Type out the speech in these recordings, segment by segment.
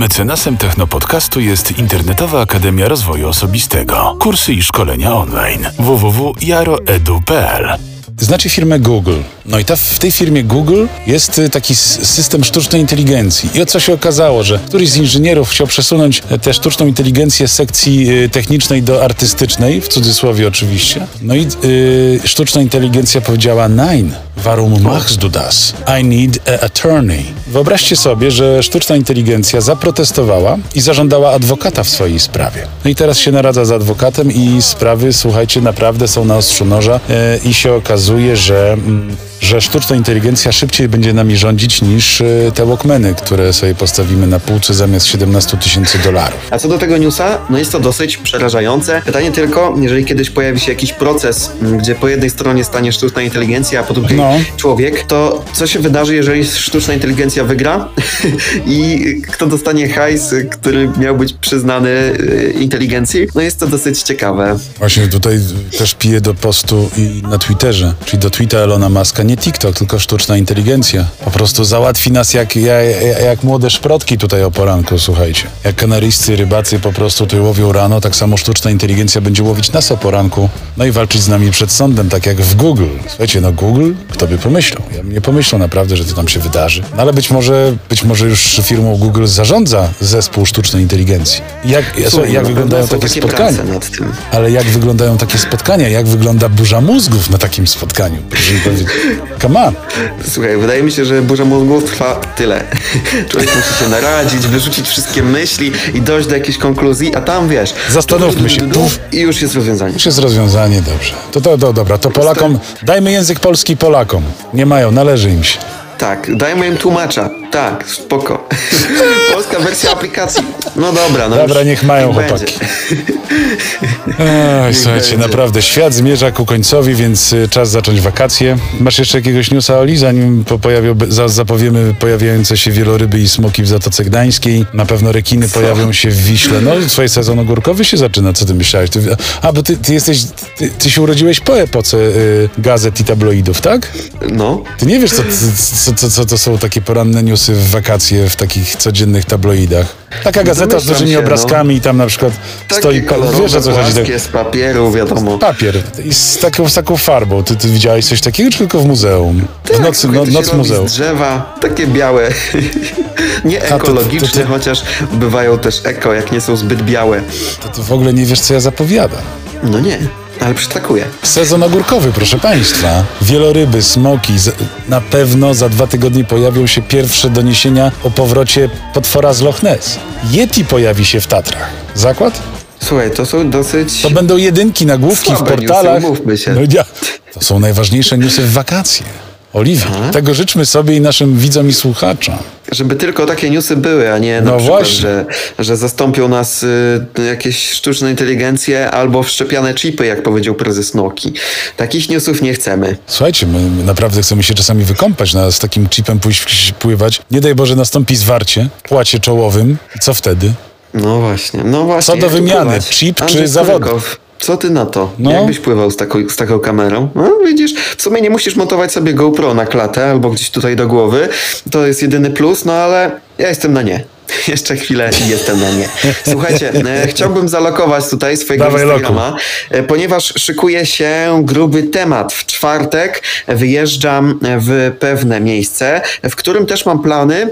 Mecenasem Technopodcastu jest Internetowa Akademia Rozwoju Osobistego. Kursy i szkolenia online. www.jaroedu.pl Znacie firmę Google. No i ta, w tej firmie Google jest y, taki system sztucznej inteligencji. I o co się okazało, że któryś z inżynierów chciał przesunąć e, tę sztuczną inteligencję z sekcji y, technicznej do artystycznej, w cudzysłowie oczywiście. No i y, sztuczna inteligencja powiedziała Nein, warum machst du das? I need a attorney. Wyobraźcie sobie, że sztuczna inteligencja zaprotestowała i zażądała adwokata w swojej sprawie. No i teraz się naradza z adwokatem i sprawy, słuchajcie, naprawdę są na ostrzu noża e, i się okazuje, że, mm, że sztuczna inteligencja szybciej będzie nami rządzić niż e, te Walkmany, które sobie postawimy na półce zamiast 17 tysięcy dolarów. A co do tego newsa, no jest to dosyć przerażające. Pytanie tylko, jeżeli kiedyś pojawi się jakiś proces, gdzie po jednej stronie stanie sztuczna inteligencja, a po drugiej No. człowiek, to co się wydarzy, jeżeli sztuczna inteligencja wygra i kto dostanie hajs, który miał być przyznany y, inteligencji? No jest to dosyć ciekawe. Właśnie tutaj też piję do postu i na Twitterze, czyli do tweeta Elona Muska, nie TikTok, tylko sztuczna inteligencja. Po prostu załatwi nas jak, jak, jak młode szprotki tutaj o poranku, słuchajcie. Jak kanaryjscy rybacy po prostu tutaj łowią rano, tak samo sztuczna inteligencja będzie łowić nas o poranku, no i walczyć z nami przed sądem, tak jak w Google. Słuchajcie, no Google, kto by pomyślał? Ja bym nie pomyślał naprawdę, że to tam się wydarzy. No ale być może, być może już firmą Google zarządza zespół sztucznej inteligencji. Jak, Słuchaj, jak na wyglądają takie takie spotkania? Ale jak wyglądają takie spotkania? Jak wygląda burza mózgów na takim spotkaniu? Come on. Słuchaj, wydaje mi się, że burza mózgów trwa tyle. Człowiek musi się naradzić, wyrzucić wszystkie myśli i dojść do jakiejś konkluzji, a tam wiesz. Zastanówmy się. I już jest rozwiązanie. Już jest rozwiązanie, dobrze. To, to, to dobra, to Polakom, dajmy język polski Polakom. Nie mają, należy im się. Tak, dajmy im tłumacza. Tak, spoko. Polska wersja aplikacji. No dobra, no Dobra, niech mają niech chłopaki. Oj, słuchajcie, będzie. naprawdę, świat zmierza ku końcowi, więc y, czas zacząć wakacje. Masz jeszcze jakiegoś newsa, Oli, zanim po pojawią, za, zapowiemy pojawiające się wieloryby i smoki w Zatoce Gdańskiej. Na pewno rekiny pojawią się w Wiśle. No, twój sezon ogórkowy się zaczyna, co ty myślałeś? Ty, a, bo ty, ty jesteś, ty, ty się urodziłeś po epoce y, gazet i tabloidów, tak? No, Ty nie wiesz, co, co, co, co to są takie poranne newsy w wakacje w takich codziennych tabloidach. Taka gazeta z dużymi się, no. obrazkami i tam na przykład takie stoi... kolorowe, Wiesz, o co chodzi? Tak- z papieru, wiadomo. Papier i z taką, z taką farbą. Ty, ty widziałeś coś takiego, czy tylko w muzeum? W Tak, nocy, słuchaj, no, to noc muzeum. Z drzewa, takie białe. nie to- to ekologiczne, ty- chociaż bywają też eko, jak nie są zbyt białe. To ty w ogóle nie wiesz, co ja zapowiadam. No nie, ale przytakuję. Sezon ogórkowy, proszę Państwa. Wieloryby, smoki. Na pewno za dwa tygodnie pojawią się pierwsze doniesienia o powrocie potwora z Loch Ness. Yeti pojawi się w Tatrach. Zakład? Słuchaj, to są dosyć... To będą jedynki, nagłówki w Słabe portalach. newsy, się. No, ja, to są najważniejsze newsy w wakacje. Oliwia, tego życzmy sobie i naszym widzom i słuchaczom. Żeby tylko takie newsy były, a nie na No przykład, właśnie. że, że zastąpią nas y, jakieś sztuczne inteligencje albo wszczepiane chipy, jak powiedział prezes Noki. Takich newsów nie chcemy. Słuchajcie, my naprawdę chcemy się czasami wykąpać, na, z takim chipem pójść pływać. Nie daj Boże, nastąpi zwarcie, płacie czołowym. Co wtedy? No właśnie, no właśnie. Co do wymiany, pływać? chip czy Andrzej zawody? Kurykow, Co ty na to? No. Jakbyś pływał z taką, z taką kamerą? No widzisz, w sumie nie musisz montować sobie GoPro na klatę albo gdzieś tutaj do głowy. To jest jedyny plus, no ale ja jestem na nie. Jeszcze chwilę i jestem na nie. Słuchajcie, e, chciałbym zalokować tutaj swojego Dawaj. Instagrama, e, ponieważ szykuje się gruby temat. W czwartek wyjeżdżam w pewne miejsce, w którym też mam plany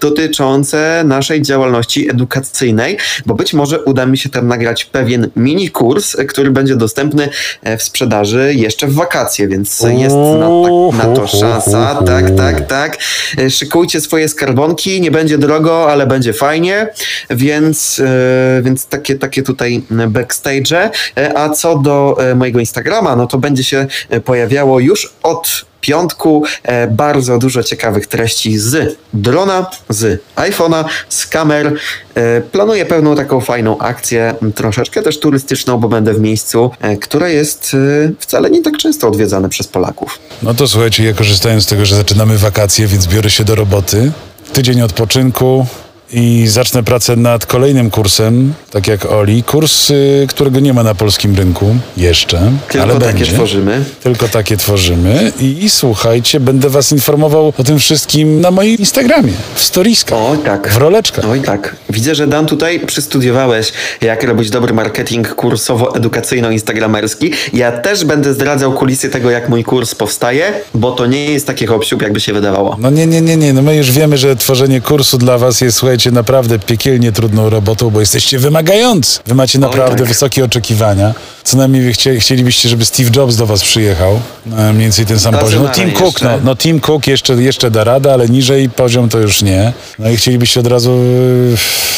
dotyczące naszej działalności edukacyjnej, bo być może uda mi się tam nagrać pewien mini kurs, e, który będzie dostępny e, w sprzedaży jeszcze w wakacje, więc jest na, tak, na to szansa. Tak, tak, tak. E, Szykujcie swoje skarbonki, nie będzie drogo, ale będzie fajnie, więc, e, więc takie, takie tutaj backstage. E, A co do e, mojego Instagrama, no to będzie się e, pojawiało już od piątku e, bardzo dużo ciekawych treści z drona, z iPhone'a, z kamer. E, planuję pewną taką fajną akcję, troszeczkę też turystyczną, bo będę w miejscu, e, które jest wcale nie tak często odwiedzane przez Polaków. No to słuchajcie, ja korzystając z tego, że zaczynamy wakacje, więc biorę się do roboty. Tydzień odpoczynku, i zacznę pracę nad kolejnym kursem, tak jak Oli. Kurs, y, którego nie ma na polskim rynku jeszcze, Tylko ale takie będzie. tworzymy. Tylko takie tworzymy i, i słuchajcie, będę was informował o tym wszystkim na moim Instagramie, w storiskach, Oj tak. w roleczkach. Oj tak. Widzę, że Dan tutaj przystudiowałeś, jak robić dobry marketing kursowo-edukacyjno-instagramerski. Ja też będę zdradzał kulisy tego, jak mój kurs powstaje, bo to nie jest taki hop jakby się wydawało. No nie, nie, nie, nie. No my już wiemy, że tworzenie kursu dla was jest, słuchajcie, naprawdę piekielnie trudną robotą, bo jesteście wymagający. Wy macie naprawdę tak. wysokie oczekiwania. Co najmniej chcie, chcielibyście, żeby Steve Jobs do was przyjechał. No, mniej więcej ten sam Tacy poziom. No Tim Cook, jeszcze. no, no Tim Cook jeszcze, jeszcze da radę, ale niżej poziom to już nie. No i chcielibyście od razu,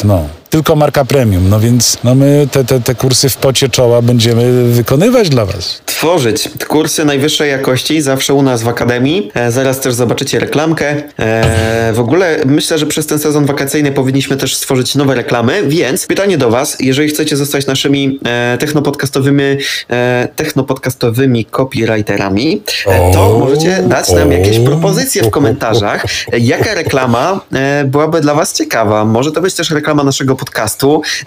no, tylko marka premium. No więc no my te, te, te kursy w pocie czoła będziemy wykonywać dla was. Tworzyć kursy najwyższej jakości zawsze u nas w Akademii. E, zaraz też zobaczycie reklamkę. E, w ogóle myślę, że przez ten sezon wakacyjny powinniśmy też stworzyć nowe reklamy, więc pytanie do Was, jeżeli chcecie zostać naszymi e, technopodcastowymi, e, technopodcastowymi copywriterami, e, to możecie dać nam jakieś propozycje w komentarzach. Jaka reklama e, byłaby dla Was ciekawa? Może to być też reklama naszego podcastu,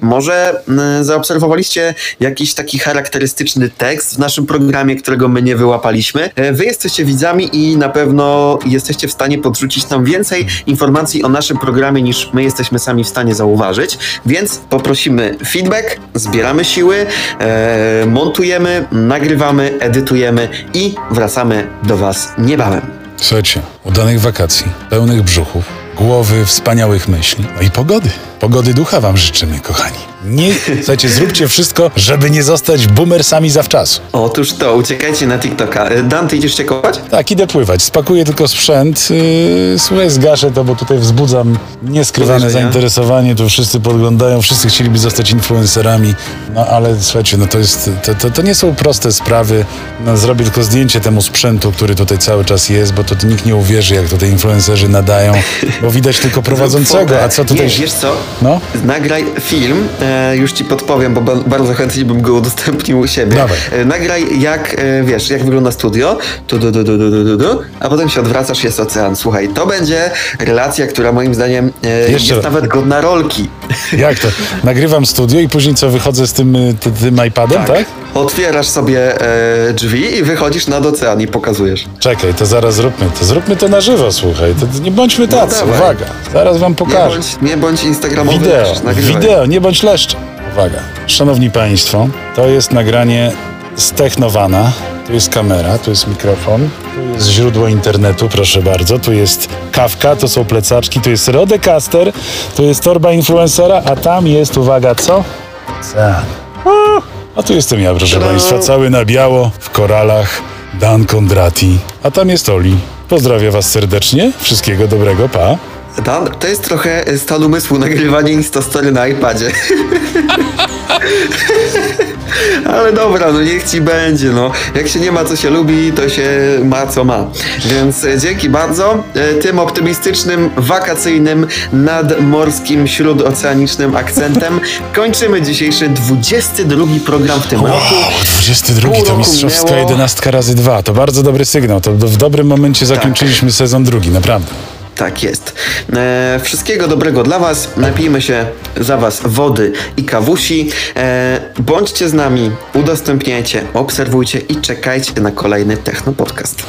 może mm, zaobserwowaliście jakiś taki charakterystyczny tekst w naszym programie, którego my nie wyłapaliśmy. E, Wy jesteście widzami i na pewno jesteście w stanie podrzucić nam więcej informacji o naszym programie niż my jesteśmy sami w stanie zauważyć, więc poprosimy feedback, zbieramy siły, e, montujemy, nagrywamy, edytujemy i wracamy do Was niebawem. Słuchajcie, udanych wakacji, pełnych brzuchów, głowy wspaniałych myśli, no i pogody. Pogody ducha wam życzymy, kochani. Nie, słuchajcie, zróbcie wszystko, żeby nie zostać boomersami zawczasu. Otóż to, uciekajcie na TikToka. E, Dan, ty idziesz się kopać? Tak, idę pływać, spakuję tylko sprzęt. Yy, słuchaj, zgaszę to, bo tutaj wzbudzam nieskrywane zainteresowanie. Tu wszyscy podglądają, wszyscy chcieliby zostać influencerami. No ale słuchajcie, no to jest, to, to, to nie są proste sprawy. No, zrobię tylko zdjęcie temu sprzętu, który tutaj cały czas jest, bo to nikt nie uwierzy, jak tutaj influencerzy nadają, bo widać tylko prowadzącego, a co tutaj... Nie, wiesz co? No? Nagraj film, e, już ci podpowiem, bo ba- bardzo chętnie bym go udostępnił u siebie. E, nagraj jak, e, wiesz, jak wygląda studio, tu, du, du, du, du, du, du, a potem się odwracasz, jest ocean. Słuchaj, to będzie relacja, która moim zdaniem e, jest raz. nawet godna rolki. Jak to? Nagrywam studio i później co, wychodzę z tym, y, ty, tym iPadem, tak? Otwierasz sobie e, drzwi i wychodzisz nad ocean i pokazujesz. Czekaj, to zaraz zróbmy to. Zróbmy to na żywo, słuchaj. To nie bądźmy tacy, dawaj. uwaga. Zaraz wam Nie pokażę. bądź, nie bądź instagramowy, Wideo, wideo, nie bądź leszczem. Uwaga. Szanowni Państwo, to jest nagranie z Technowana. Tu jest kamera, tu jest mikrofon, tu jest źródło internetu, proszę bardzo. Tu jest kawka, to są plecaczki, tu jest Rodecaster, tu jest torba influencera, a tam jest, uwaga, co? Ocean. Uh, A tu jestem ja, proszę Tada. Państwa, cały na biało, w koralach, Dan Kondrati. A tam jest Oli. Pozdrawiam Was serdecznie, wszystkiego dobrego, pa. Dan, to jest trochę stan umysłu, nagrywanie Instastory na iPadzie. Ale dobra, no niech ci będzie, no. Jak się nie ma co się lubi, to się ma co ma. Więc e, dzięki bardzo. E, Tym optymistycznym, wakacyjnym, nadmorskim, śródoceanicznym akcentem kończymy dzisiejszy 22 program w tym roku. Wow, 22 Pół to roku mistrzowska minęło. jedenastka razy dwa. To bardzo dobry sygnał. To w dobrym momencie Tak. zakończyliśmy sezon drugi, naprawdę. Tak jest. E, wszystkiego dobrego dla Was. Napijmy się za Was wody i kawusi. E, bądźcie z nami, udostępniajcie, obserwujcie i czekajcie na kolejny Techno Podcast.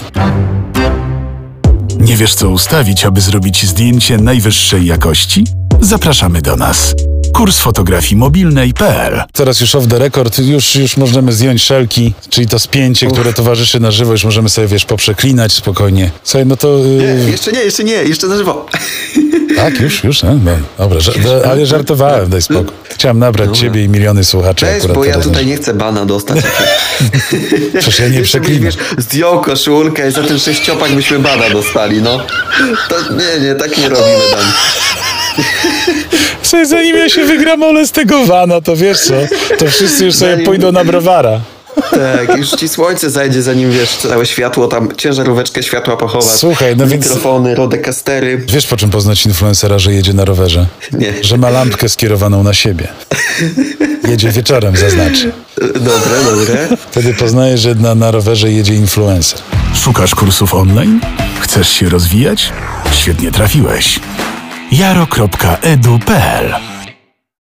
Nie wiesz co ustawić, aby zrobić zdjęcie najwyższej jakości? Zapraszamy do nas. Kurs fotografii mobilnej.pl Teraz już off the record, już, już możemy zdjąć szelki, czyli to spięcie, które towarzyszy na żywo, już możemy sobie, wiesz, poprzeklinać spokojnie. Słuchaj, no to... Yy, Nie, jeszcze nie, jeszcze nie, jeszcze na żywo. tak, już, już, no, no, dobra, ża- no, ale żartowałem, daj spokój. Chciałem nabrać ciebie i miliony słuchaczy Cześć, akurat bo ja tutaj nie chcę bana dostać. Przecież ja nie byś, przeklinam. wiesz, zdjął koszulkę i za ten sześciopak byśmy bana dostali, no. To nie, nie, tak nie robimy, Dan. Słuchaj, zanim ja się wygram ole z tego wana, to wiesz co, to wszyscy już sobie Zanim- pójdą na browara. Tak, już ci słońce zajdzie, zanim wiesz, całe światło tam, ciężaróweczkę światła pochować. Słuchaj, no więc- Mikrofony, rodekastery. Wiesz po czym poznać influencera, że jedzie na rowerze? Nie. Że ma lampkę skierowaną na siebie. Jedzie wieczorem, zaznaczy. Dobre, dobre. Wtedy poznajesz, że na, na rowerze jedzie influencer. Szukasz kursów online? Chcesz się rozwijać? Świetnie trafiłeś. jaro.edu.pl